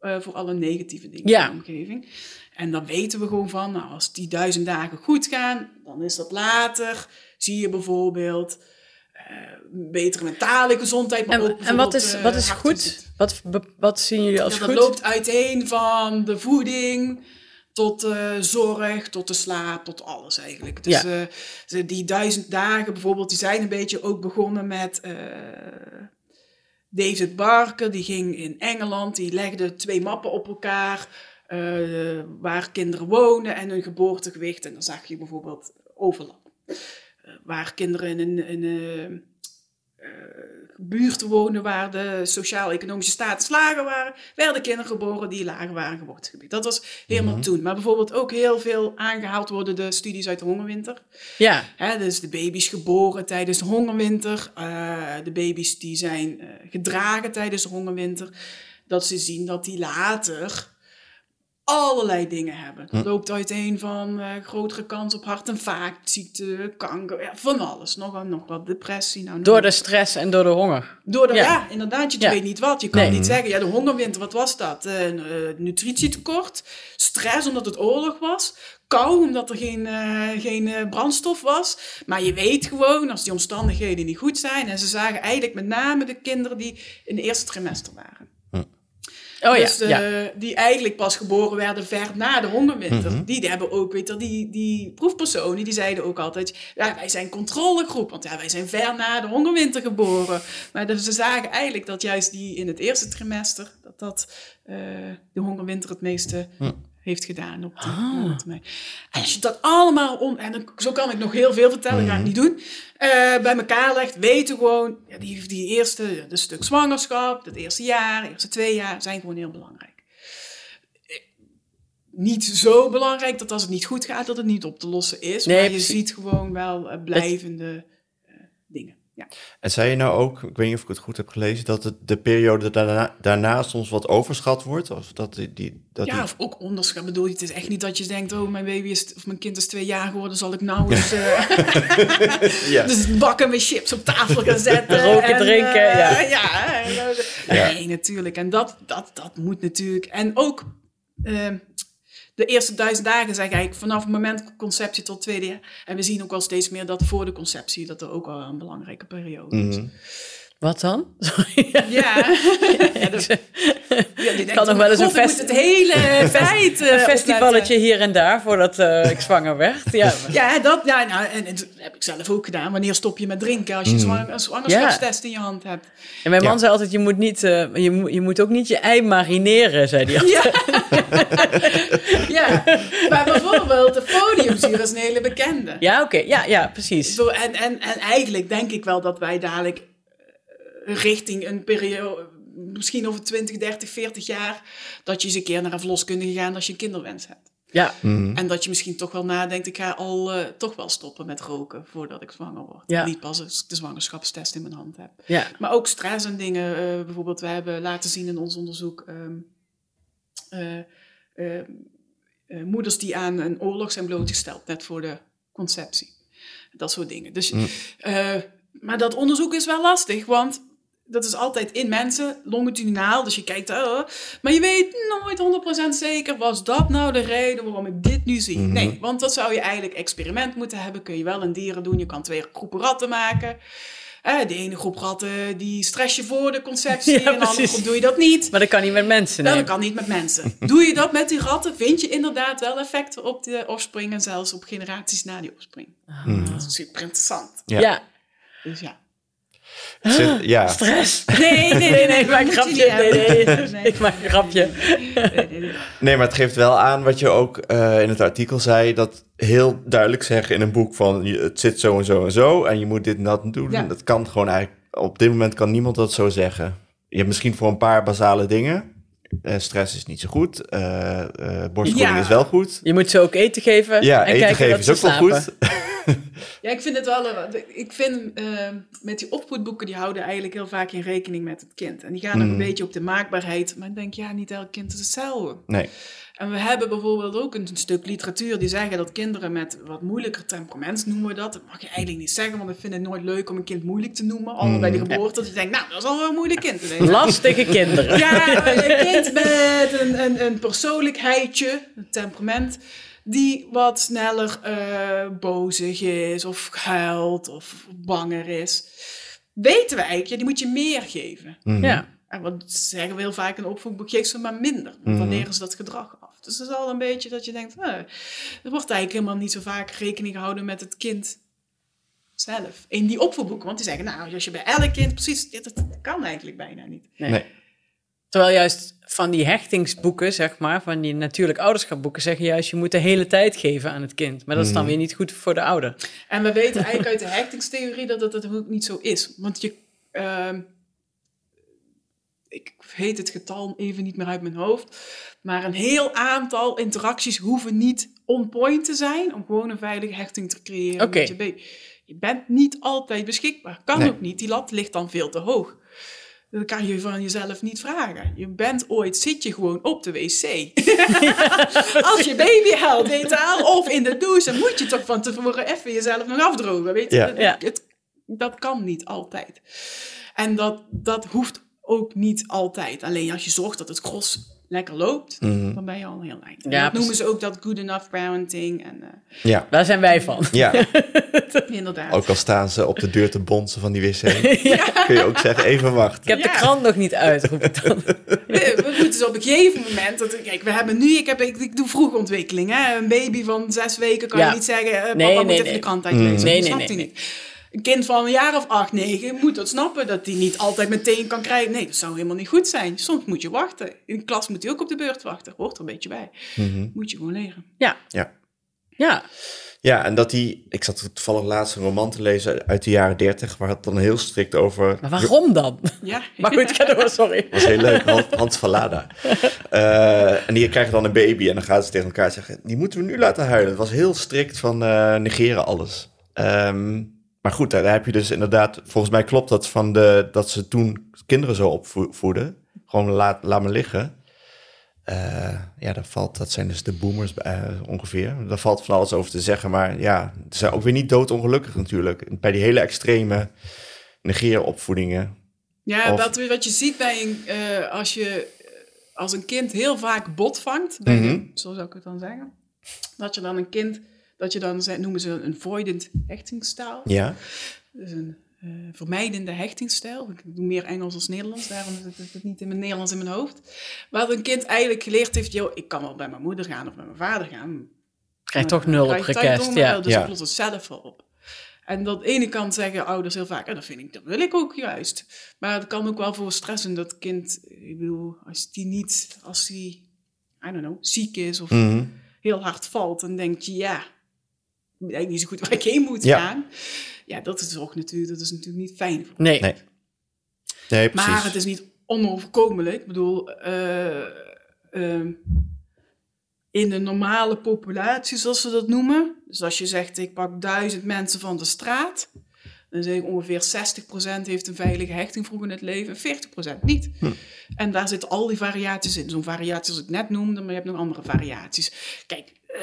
eh, voor alle negatieve dingen Ja. in de omgeving. En dan weten we gewoon van, nou, als die duizend dagen goed gaan, dan is dat later. Zie je bijvoorbeeld eh, betere mentale gezondheid. Maar ook En, en wat is, eh, wat is hartinziekten. goed? Wat, wat zien jullie als Ja, dat goed? loopt uiteen van de voeding tot de zorg, tot de slaap, tot alles eigenlijk. Dus Ja. eh, die duizend dagen bijvoorbeeld, die zijn een beetje ook begonnen met eh, David Barker. Die ging in Engeland, die legde twee mappen op elkaar eh, waar kinderen wonen en hun geboortegewicht. En dan zag je bijvoorbeeld overlap. Eh, waar kinderen in een... In, eh, buurten woonden waar de sociaal-economische status lager waren, werden kinderen geboren die lager waren geboortegebied. Dat was helemaal toen. Maar bijvoorbeeld ook heel veel aangehaald worden de studies uit de hongerwinter. Ja, Hè, dus de baby's geboren tijdens de hongerwinter, eh, de baby's die zijn eh, gedragen tijdens de hongerwinter, dat ze zien dat die later allerlei dingen hebben. Dat loopt uiteen van eh, grotere kans op hart- en vaatziekte, kanker, ja, van alles. Nog, nog wat depressie. Nou, door de stress en door de honger. door de, Ja. ja. inderdaad, je Ja. weet niet wat. Je kan Nee. niet zeggen, ja, de hongerwinter, wat was dat? Eh, nutritietekort, stress omdat het oorlog was, kou omdat er geen, geen brandstof was. Maar je weet gewoon, als die omstandigheden niet goed zijn, en ze zagen eigenlijk met name de kinderen die in het eerste trimester waren. Oh ja, dus ja. die eigenlijk pas geboren werden ver na de hongerwinter. Die hebben ook, weet je, die, die proefpersonen, die zeiden ook altijd, ja, wij zijn controlegroep, want ja, wij zijn ver na de hongerwinter geboren. Maar dus ze zagen eigenlijk dat juist die in het eerste trimester, dat dat eh, de hongerwinter het meeste heeft gedaan op die lange termijn. En als je dat allemaal, on, en dan, zo kan ik nog heel veel vertellen, ga ik niet doen, eh, bij elkaar legt, weten gewoon, ja, die, die eerste, de stuk zwangerschap, het eerste jaar, de eerste twee jaar, zijn gewoon heel belangrijk. Eh, Niet zo belangrijk dat als het niet goed gaat, dat het niet op te lossen is. Nee, maar je precies. ziet gewoon wel eh, blijvende. Ja. En zei je nou ook, ik weet niet of ik het goed heb gelezen, dat het de periode daarna, daarna soms wat overschat wordt? Of dat die, die, dat ja, die- of ook onderschat. Bedoel, je, het is echt niet dat je denkt, oh, mijn baby is, of mijn kind is twee jaar geworden, zal ik nou eens eh, ja. dus bakken met chips op tafel gaan zetten. Roken, en, drinken, eh, ja. ja. en, eh, Nee, natuurlijk. En dat, dat, dat moet natuurlijk. En ook eh, de eerste duizend dagen zeg ik vanaf het moment conceptie tot tweede jaar. En we zien ook al steeds meer dat voor de conceptie, dat er ook al een belangrijke periode is. Mhm. Wat dan? Sorry. Ja. ja, dat, ja, denkt nog wel eens "God, een fest- het hele feit eh, Een festivalletje opletten." hier en daar voordat eh, ik zwanger werd. Ja, Ja, dat, ja nou, en, en dat heb ik zelf ook gedaan. Wanneer stop je met drinken als je een zwang- een zwangerschapstest in je hand hebt? En mijn man zei altijd, je moet, niet, eh, je, moet, je moet ook niet je ei marineren, zei hij. Ja. ja, maar bijvoorbeeld de podiumzuur is een hele bekende. Ja, oké. Ja, ja, precies. Zo, en, en, en eigenlijk denk ik wel dat wij dadelijk richting een periode, misschien over 20, 30, 40 jaar, dat je eens een keer naar een verloskundige gaat als je een kinderwens hebt. Ja, Mhm. En dat je misschien toch wel nadenkt, ik ga al eh, toch wel stoppen met roken voordat ik zwanger word. Ja. Niet pas als ik de zwangerschapstest in mijn hand heb. ja. Maar ook stress en dingen. eh, bijvoorbeeld, we hebben laten zien in ons onderzoek ehm, eh, eh, eh, moeders die aan een oorlog zijn blootgesteld, net voor de conceptie. Dat soort dingen. Dus, eh, maar dat onderzoek is wel lastig, want dat is altijd in mensen, longitudinaal. Dus je kijkt, oh, maar je weet nooit 100% zeker, was dat nou de reden waarom ik dit nu zie? Nee, want dat zou je eigenlijk experiment moeten hebben. Kun je wel in dieren doen. Je kan twee groepen ratten maken. Eh, de ene groep ratten die stress je voor de conceptie, Ja, en de andere precies. groep doe je dat niet. Maar dat kan niet met mensen. Nou, Nee. dat kan niet met mensen. Doe je dat met die ratten, vind je inderdaad wel effecten op de offspring en zelfs op generaties na die offspring. Dat is super interessant. Ja. Ja. Dus ja. Zit- ja. Stress. Nee, nee, nee, Nee, nee, ik maak een grapje. Nee, ik maak een grapje. Nee, nee, nee. Nee, maar het geeft wel aan wat je ook eh, in het artikel zei, dat heel duidelijk zeggen in een boek van je- het zit zo en zo en zo en je moet dit en dat doen. Ja. Dat kan gewoon eigenlijk, op dit moment kan niemand dat zo zeggen. Je hebt misschien voor een paar basale dingen, eh, stress is niet zo goed, eh eh borstvoeding Ja. is wel goed. Je moet ze ook eten geven. Ja, en eten kijken geven dat is ook wel goed. Ja, ik vind het wel. Ik vind met die opvoedboeken, die houden eigenlijk heel vaak in rekening met het kind. En die gaan ook Mm. een beetje op de maakbaarheid. Maar ik denk, ja, niet elk kind is hetzelfde. Nee. En we hebben bijvoorbeeld ook een stuk literatuur die zeggen dat kinderen met wat moeilijker temperament, noemen we dat. Dat mag je eigenlijk niet zeggen, want ik vind het nooit leuk om een kind moeilijk te noemen. Al bij de geboorte, dat je denkt, nou, dat is al wel een moeilijk kind. Lastige kinderen. Ja, een kind met een, een, een persoonlijkheidje, een temperament, die wat sneller eh, bozig is, of huilt, of banger is. Weten we eigenlijk, ja, die moet je meer geven. Mhm. Ja. En wat zeggen we heel vaak in de opvoedboek, geef ze maar minder. Dan leren ze dat gedrag af. Dus dat is al een beetje dat je denkt, eh, er wordt eigenlijk helemaal niet zo vaak rekening gehouden met het kind zelf. In die opvoedboeken, want die zeggen, nou, als je bij elk kind precies, dit, dat kan eigenlijk bijna niet. Nee. Nee. Terwijl juist van die hechtingsboeken, zeg maar, van die natuurlijk ouderschapboeken, zeggen juist je moet de hele tijd geven aan het kind. Maar dat is dan Mhm. weer niet goed voor de ouder. En we weten eigenlijk uit de hechtingstheorie dat het, dat ook niet zo is. Want je ehm, ik weet het getal even niet meer uit mijn hoofd, maar een heel aantal interacties hoeven niet on point te zijn om gewoon een veilige hechting te creëren met je baby. Je bent niet altijd beschikbaar. Kan Nee. ook niet. Die lat ligt dan veel te hoog. Dat kan je van jezelf niet vragen. Je bent ooit, zit je gewoon op de wc. Als je baby haalt, weet je of in de douche, dan moet je toch van tevoren even jezelf nog afdrogen. Weet je? Ja. Het- dat kan niet altijd. En dat, dat hoeft ook niet altijd. Alleen als je zorgt dat het gros lekker loopt, Mhm. dan ben je al een heel eind. Ja, dat noemen ze ook dat good enough parenting. En eh, Ja, Daar zijn wij van. ja. inderdaad. ook al staan ze op de deur te bonzen van die wc. Kun je ook zeggen, even wachten. Ik heb de krant nog niet uit, roep ik dan. We, we moeten dus op een gegeven moment. Dat, kijk, we hebben nu. Ik, heb, ik, ik doe vroegontwikkeling. Hè? Een baby van zes weken kan Ja. je niet zeggen. eh, papa Nee, moet nee, even nee. de krant uitlezen. Mm. Nee, dat nee, snapt nee, hij niet. Een kind van een jaar of acht, negen moet dat snappen. Dat hij niet altijd meteen kan krijgen. Nee, dat zou helemaal niet goed zijn. Soms moet je wachten. In de klas moet hij ook op de beurt wachten. Hoort er een beetje bij. Mhm. Moet je gewoon leren. Ja. Ja. Ja. Ja, en dat die... Ik zat toevallig laatst een roman te lezen uit de jaren dertig... waar het dan heel strikt over... Maar waarom dan? Ja. Maar goed, ga door, sorry. Dat was heel leuk, Hans, Vallada. Eh, en die krijgen dan een baby en dan gaan ze tegen elkaar zeggen... die moeten we nu laten huilen. Het was heel strikt van eh, negeren alles. Ehm, maar goed, daar heb je dus inderdaad... Volgens mij klopt dat van de, dat ze toen kinderen zo opvoeden. Gewoon laat, laat me liggen. Eh, ja, dat, valt, dat zijn dus de boomers eh, ongeveer. Daar valt van alles over te zeggen. Maar ja, ze zijn ook weer niet doodongelukkig natuurlijk. Bij die hele extreme negeeropvoedingen. Ja, Of- dat, wat je ziet bij een, eh, als je als een kind heel vaak bot vangt, bij Mhm. een- zo zou ik het dan zeggen, dat je dan een kind, dat je dan, ze- noemen ze een voidend hechtingsstijl, Ja, dus een eh, vermijdende hechtingsstijl. Ik doe meer Engels als Nederlands, daarom zit het- het niet in mijn Nederlands in mijn hoofd. Waar een kind eigenlijk geleerd heeft, joh, ik kan wel bij mijn moeder gaan of bij mijn vader gaan, Krijg toch nul op request, ja. Dus Ja. ik los het zelf wel op. En dat ene kant zeggen ouders heel vaak, en dat vind ik, dat wil ik ook juist. Maar het kan ook wel voor stress en dat kind, ik bedoel, als die niet, als die, I don't know, ziek is of Mhm. heel hard valt, dan denk je, ja, weet eigenlijk niet zo goed waar ik heen moet Ja. gaan. Ja, dat is ook natuurlijk, dat is natuurlijk niet fijn. Nee. Nee. nee, precies. Maar het is niet onoverkomelijk. Ik bedoel, eh, ehm, in de normale populatie, zoals ze dat noemen. Dus als je zegt, ik pak duizend mensen van de straat. Dan zeg ik ongeveer 60% heeft een veilige hechting vroeg in het leven en 40% niet. Hm. En daar zitten al die variaties in. Zo'n variatie als ik net noemde, maar je hebt nog andere variaties. Kijk, eh,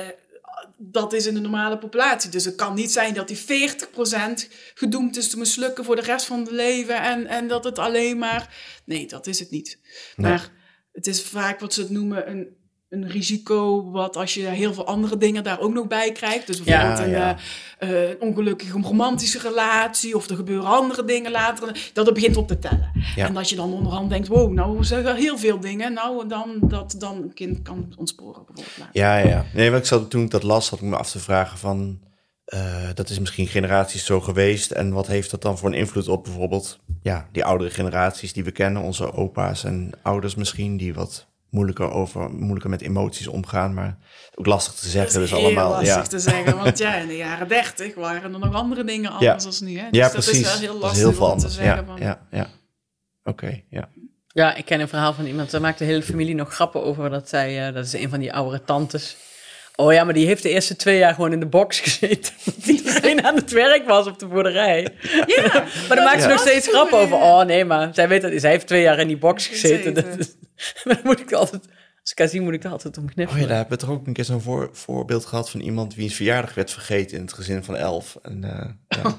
dat is in de normale populatie. Dus het kan niet zijn dat die 40% gedoemd is te mislukken voor de rest van het leven. En, en dat het alleen maar. Nee, dat is het niet. Nee. Maar het is vaak wat ze het noemen een, een risico. Wat als je heel veel andere dingen daar ook nog bij krijgt. Dus bijvoorbeeld Ja, een, ja. een ongelukkige romantische relatie. Of er gebeuren andere dingen later. Dat het begint op te tellen. Ja. En dat je dan onderhand denkt: wow, nou zeggen er heel veel dingen. Nou, dan dat dan een kind kan ontsporen bijvoorbeeld. later. Ja, ja. Nee, want ik zat, toen ik dat las, had ik me af te vragen van... eh, dat is misschien generaties zo geweest. En wat heeft dat dan voor een invloed op bijvoorbeeld... ja, die oudere generaties die we kennen. Onze opa's en ouders misschien, die wat moeilijker, over, moeilijker met emoties omgaan. Maar ook lastig te zeggen. Dat is dus heel allemaal, lastig ja. te zeggen, want ja, in de jaren dertig waren er nog andere dingen Ja. anders dan nu. Hè? Dus ja, dat precies. is wel heel dat lastig heel veel om te anders. zeggen. Ja, van, ja, ja. Oké, ja. Ja, ik ken een verhaal van iemand, daar maakt de hele familie nog grappen over. Dat zij, eh, dat is een van die oudere tantes. Oh ja, maar die heeft de eerste twee jaar gewoon in de box gezeten. Omdat iedereen aan het werk was op de boerderij. Ja, Maar daar maken ze Ja. nog steeds grappen over. Oh nee, maar zij weet dat, zij heeft twee jaar in die box gezeten. Gezeten. Dat is, maar dan moet ik altijd, als ik haar zie, moet ik er altijd om Oh knippen. ja, daar hebben we toch ook een keer zo'n voor, voorbeeld gehad van iemand wiens verjaardag werd vergeten in het gezin van elf. En, eh, ja.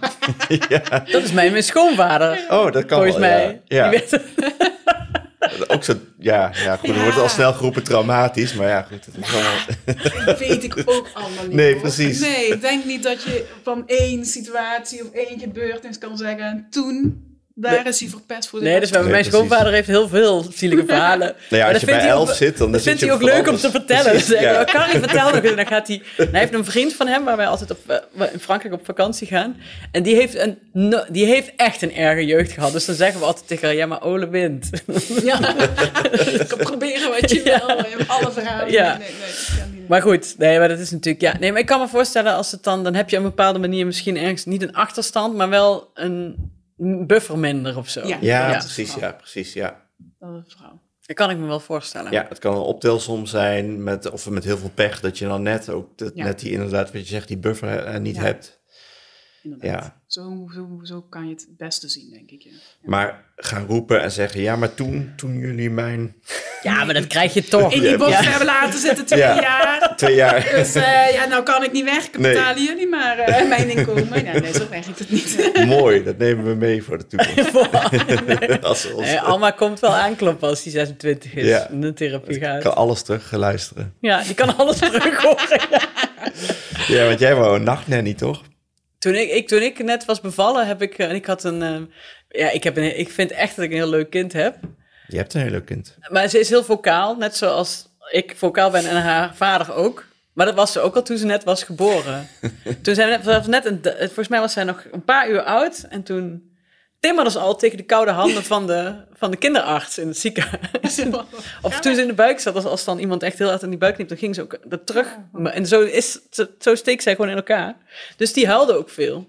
ja. Dat is mijn, mijn schoonvader. Oh, dat kan Volgens wel, mij. Ja. Ook zo, ja, ja, goed, dan wordt het al snel geroepen traumatisch, maar ja, goed. Het is allemaal, dat weet ik ook allemaal niet. Nee, hoor. precies. Nee, ik denk niet dat je van één situatie of één gebeurtenis kan zeggen. En toen, daar is hij verpest voor de Nee, dus mijn Nee, schoonvader heeft heel veel zielige verhalen. nou ja, als dat je vindt bij hij elf ook- zit, dan Dat zit vindt je hij ook leuk om te vertellen. Precies, Dus ja. ik, Carrie, vertel nog eens. En dan gaat hij... Hij heeft een vriend van hem waar wij altijd op, eh, in Frankrijk op vakantie gaan. En die heeft, een, no- die heeft echt een erge jeugd gehad. Dus dan zeggen we altijd tegen haar, ja, maar Ole wint. Ja, ik kan proberen wat je Ja. wil. Je hebt alle verhalen. Ja. Nee, nee, nee, kan. Maar goed, nee, maar dat is natuurlijk... Ja, nee, maar ik kan me voorstellen als het dan... Dan heb je op een bepaalde manier misschien ergens niet een achterstand, maar wel een... een buffer minder of zo. Ja. Ja, Ja. precies, ja, precies, ja. Dat is vrouw. Dat kan ik me wel voorstellen. Ja, het kan een optelsom zijn, met, of met heel veel pech, dat je dan net ook dat, Ja. net die inderdaad, wat je zegt, die buffer eh, niet Ja. hebt. Inderdaad. Ja. Zo, zo, zo kan je het het beste zien, denk ik. Ja. Maar gaan roepen en zeggen, ja, maar toen, toen jullie mijn Ja, maar dat krijg je toch. In die box Ja. hebben laten zitten twee Ja. jaar. twee jaar... Dus eh, ja, nou kan ik niet werken, Nee. betalen jullie maar eh, mijn inkomen. Ja, nee, zo werkt het niet. Mooi, dat nemen we mee voor de toekomst. Als we ons- Eh, Alma komt wel aankloppen als hij 26 is Ja. en de therapie ik gaat. kan alles terug luisteren. Ja, die kan alles terug horen. Ja, want jij wou een nachtnanny, toch? Toen ik, ik, toen ik net was bevallen, heb ik... eh, En ik had een... eh, ja, ik, heb een, ik vind echt dat ik een heel leuk kind heb. Je hebt een heel leuk kind. Maar ze is heel vocaal, net zoals ik vocaal ben en haar vader ook. Maar dat was ze ook al toen ze net was geboren. toen zij net, was net een, volgens mij was zij nog een paar uur oud. En toen timmerde ze al tegen de koude handen van de, van de kinderarts in het ziekenhuis. of toen ze in de buik zat, als, als dan iemand echt heel hard in die buik knipt, dan ging ze ook dat terug. En zo, is, zo, zo steekt zij gewoon in elkaar. Dus die huilde ook veel.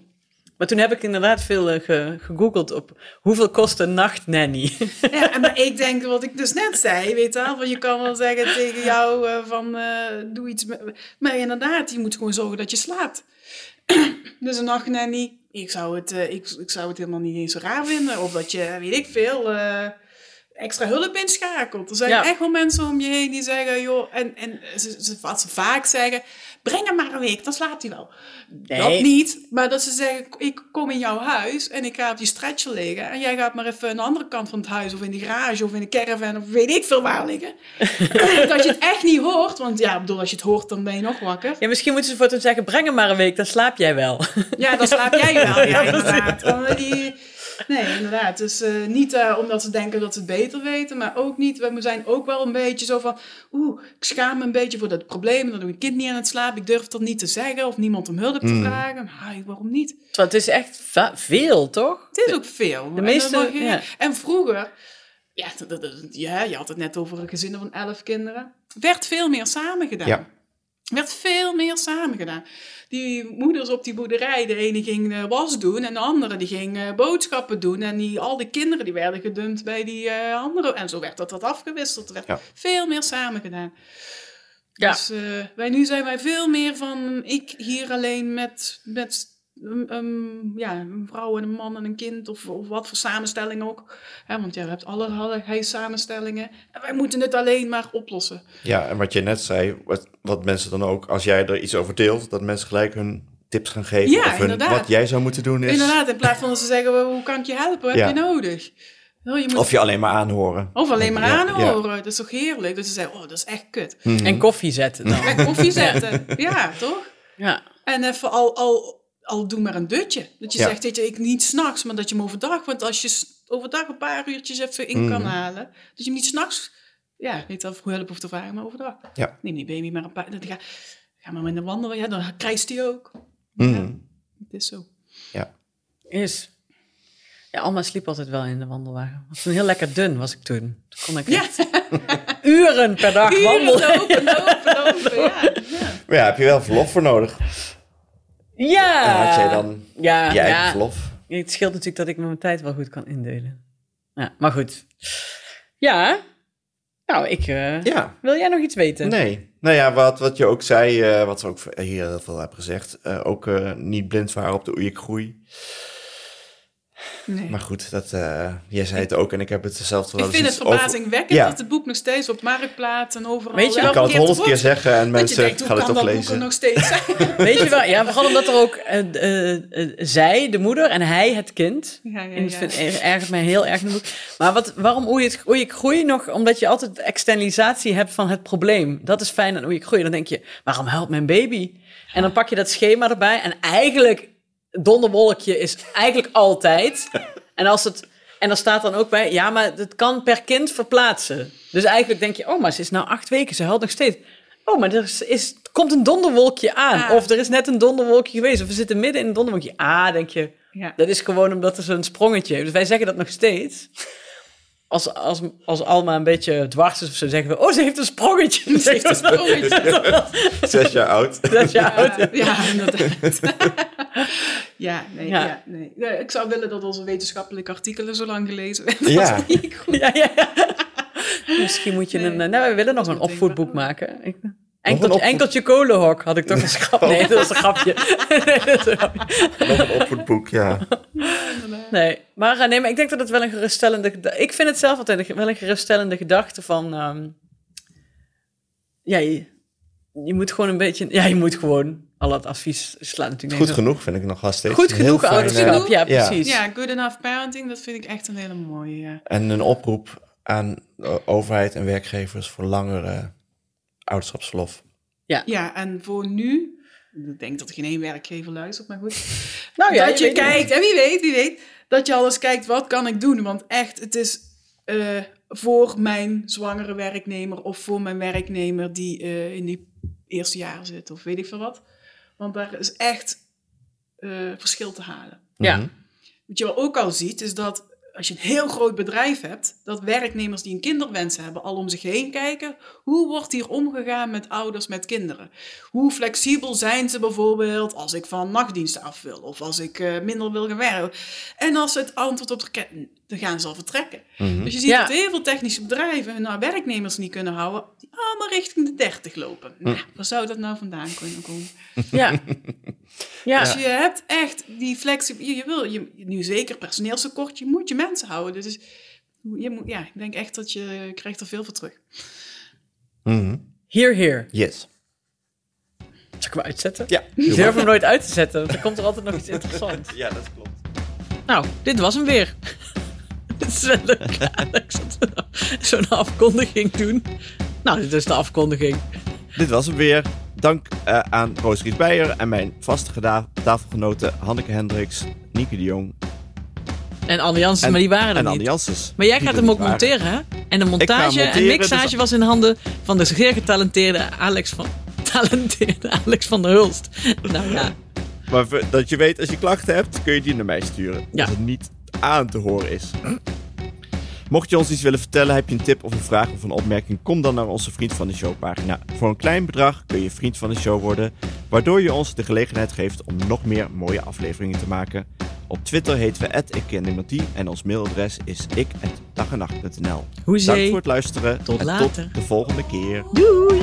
Maar toen heb ik inderdaad veel eh, ge- gegoogeld op hoeveel kost een nachtnanny. Ja, en maar ik denk wat ik dus net zei, weet je wel, je kan wel zeggen tegen jou eh, van eh, doe iets met... Maar inderdaad, je moet gewoon zorgen dat je slaapt. dus een nachtnanny, ik zou het, ik, ik zou het helemaal niet eens zo raar vinden. Of dat je, weet ik veel, extra hulp inschakelt. Er zijn Ja. echt wel mensen om je heen die zeggen, joh, en, en ze, ze, wat ze vaak zeggen, breng hem maar een week, dan slaapt hij wel. Dat niet, maar dat ze zeggen, ik kom in jouw huis en ik ga op die stretcher liggen. En jij gaat maar even aan de andere kant van het huis of in de garage of in de caravan of weet ik veel waar liggen. dat je het echt niet hoort, want ja, bedoel, als je het hoort, dan ben je nog wakker. Ja, misschien moeten ze voor toen zeggen, breng hem maar een week, dan slaap jij wel. Ja, dan slaap jij wel, ja, inderdaad. Die, nee, inderdaad. Dus eh, niet eh, omdat ze denken dat ze het beter weten, maar ook niet. We zijn ook wel een beetje zo van, oeh, ik schaam me een beetje voor dat probleem. Dan doe ik kind niet aan het slapen. Ik durf dat niet te zeggen of niemand om hulp te vragen. Maar waarom niet? Terwijl het is echt veel, toch? Het is ook veel. De En meeste- je- ja. En vroeger, ja, dat- dat- dat- ja, je had het net over gezinnen van elf kinderen. werd veel meer samen gedaan. Ja. werd veel meer samen gedaan. Die moeders op die boerderij, de ene ging eh, was doen en de andere die ging eh, boodschappen doen. En die, al die kinderen die werden gedumpt bij die eh, andere. En zo werd dat, dat afgewisseld. Er werd Ja. veel meer samen gedaan. Ja. Dus eh, wij, nu zijn wij veel meer van ik hier alleen met, met um, ja, een vrouw en een man en een kind of, of wat voor samenstelling ook. Hè, want ja, je hebt allerlei samenstellingen. En wij moeten het alleen maar oplossen. Ja, en wat je net zei, wat, wat mensen dan ook, als jij er iets over deelt, dat mensen gelijk hun tips gaan geven. Ja, of hun, inderdaad. wat jij zou moeten doen is. Inderdaad, in plaats van dat ze zeggen, "Wel, hoe kan ik je helpen? Wat Ja. heb je nodig? Je moet, Of je alleen maar aanhoren. of alleen maar Ja, aanhoren. Dat is toch heerlijk? Dat ze zeggen, oh, dat is echt kut. Mhm. En koffie zetten dan. En koffie zetten. ja, toch? Ja. En even al, al, al doe maar een dutje. Dat je Ja. zegt, weet je, ik niet s'nachts, maar dat je hem overdag. Want als je overdag een paar uurtjes even in kan Mhm. halen, dat je hem niet s'nachts, ja, niet of hulp hoeft te vragen, maar overdag. Ja. Neem die baby maar een paar, dan ga, ga maar met een wandelen, ja, dan krijgt hij ook. Ja, het is zo. Is. Ja, Alma sliep altijd wel in de wandelwagen. Was toen heel lekker dun was ik toen. Toen kon ik Ja, echt uren per dag uren wandelen. lopen, lopen, lopen, ja. ja. Maar ja, heb je wel verlof voor nodig. Ja. En had jij dan ja, je eigen ja. verlof? Het scheelt natuurlijk dat ik mijn tijd wel goed kan indelen. Ja, maar goed. Ja. Nou, ik... eh, Ja. Wil jij nog iets weten? Nee. Nou ja, wat, wat je ook zei, eh, wat we ook hier heel veel hebben gezegd, eh, ook niet blind varen op de oeiekgroei. Nee. Maar goed, dat, eh, jij zei het ook en ik heb het zelf wel Ik vind het over- verbazingwekkend Ja. dat het boek nog steeds op Marktplaats en overal... Weet je, Ik kan het honderd keer zeggen en je mensen denkt, hoe gaan het kan toch dat boek er lezen. nog steeds zijn? Weet je wel? Ja, vooral omdat er ook eh, eh, zij, de moeder, en hij, het kind. Ja, ja, En dat vind, er- ergert mij heel erg in het boek. Maar wat, waarom oei, het, oei ik groei nog? Omdat je altijd externalisatie hebt van het probleem. Dat is fijn aan oei ik groei. Dan denk je, waarom huilt mijn baby? En dan pak je dat schema erbij. En eigenlijk, donderwolkje is eigenlijk altijd. En als het... En dan staat dan ook bij, ja, maar het kan per kind verplaatsen. Dus eigenlijk denk je, oh, maar ze is nou acht weken, ze huilt nog steeds. Oh, maar er is, is, komt een donderwolkje aan. Ah. Of er is net een donderwolkje geweest. Of we zitten midden in een donderwolkje. Ah, denk je, Ja. dat is gewoon omdat er zo'n sprongetje heeft. Dus wij zeggen dat nog steeds. Als, als, als Alma een beetje dwars is of zo, zeggen we... Oh, ze heeft een sprongetje. Ze heeft een sprongetje. Zes jaar oud. Is je oud. Ja, ja, inderdaad. Ja, nee, Ja. ja. nee. Ja, ik zou willen dat onze wetenschappelijke artikelen zo lang gelezen werden. Ja. Dat is niet goed. Ja, ja, ja. Misschien moet je Nee, een... eh, Nou, we willen nog een opvoedboek maken. Enkeltje, opvoed- enkeltje kolenhok had ik toch een grap. Nee, dat was een grapje. Nee, dat is een grapje. Nog een opvoedboek, ja. Nee, maar, eh, nee, maar ik denk dat het wel een geruststellende... Ik vind het zelf altijd wel een geruststellende gedachte van... ehm, ja, je, je moet gewoon een beetje... Ja, je moet gewoon al het advies slaan natuurlijk. Goed genoeg vind ik nog wel steeds. Goed genoeg ouderschap, ja, Ja. precies. Ja, good enough parenting, dat vind ik echt een hele mooie. Ja. En een oproep aan de overheid en werkgevers voor langere ouderschapsverlof. ja, en voor nu, ik denk dat er geen één werkgever luistert, maar goed. Nou ja, dat je, kijkt, en wie weet, wie weet, dat je alles kijkt, wat kan ik doen? Want echt, het is eh, voor mijn zwangere werknemer of voor mijn werknemer die eh, in die eerste jaren zit of weet ik veel wat. Want daar is echt eh, verschil te halen. Ja. Mhm. Wat je wel ook al ziet, is dat als je een heel groot bedrijf hebt, dat werknemers die een kinderwens hebben al om zich heen kijken. Hoe wordt hier omgegaan met ouders met kinderen? Hoe flexibel zijn ze bijvoorbeeld als ik van nachtdiensten af wil of als ik eh, minder wil gaan werken? En als ze het antwoord op de dan gaan ze al vertrekken. Mhm. Dus je ziet Ja. dat heel veel technische bedrijven hun nou, werknemers niet kunnen houden, die allemaal richting de 30 lopen. Nou, waar zou dat nou vandaan kunnen komen? Ja. Ja. Dus je hebt echt die flexibiliteit. Je wil je, nu zeker personeelstekort, je moet je mensen houden. Dus je moet, ja, ik denk echt dat je krijgt er veel voor terug. Mhm. Hier, hier. Yes. Zal ik hem uitzetten? Ja. Ik durf hem nooit uit te zetten, want dan komt er altijd nog iets interessants. Ja, dat klopt. Nou, dit was hem weer. Het is wel leuk, Alex, zo'n afkondiging doen. Nou, dit is de afkondiging. Dit was hem weer. Dank eh, aan Roos Ries Beijer en mijn vaste tafelgenoten Hanneke Hendricks, Nieke de Jong En Anne maar die waren er en niet. Anne Janssens. Maar jij gaat hem ook monteren, hè? En de montage monteren, en mixage dus- was in handen van de zeer getalenteerde Alex van... Talenteerde Alex van der Hulst. Nou ja, Maar dat je weet, als je klachten hebt, kun je die naar mij sturen. Ja. Als het niet aan te horen is. Mocht je ons iets willen vertellen, heb je een tip of een vraag of een opmerking, kom dan naar onze Vriend van de Show pagina. Voor een klein bedrag kun je Vriend van de Show worden, waardoor je ons de gelegenheid geeft om nog meer mooie afleveringen te maken. Op Twitter heten we @ikkenniemandie en ons mailadres is ik@dagenacht.nl. Dank voor het luisteren Tot en later. tot de volgende keer. Doei!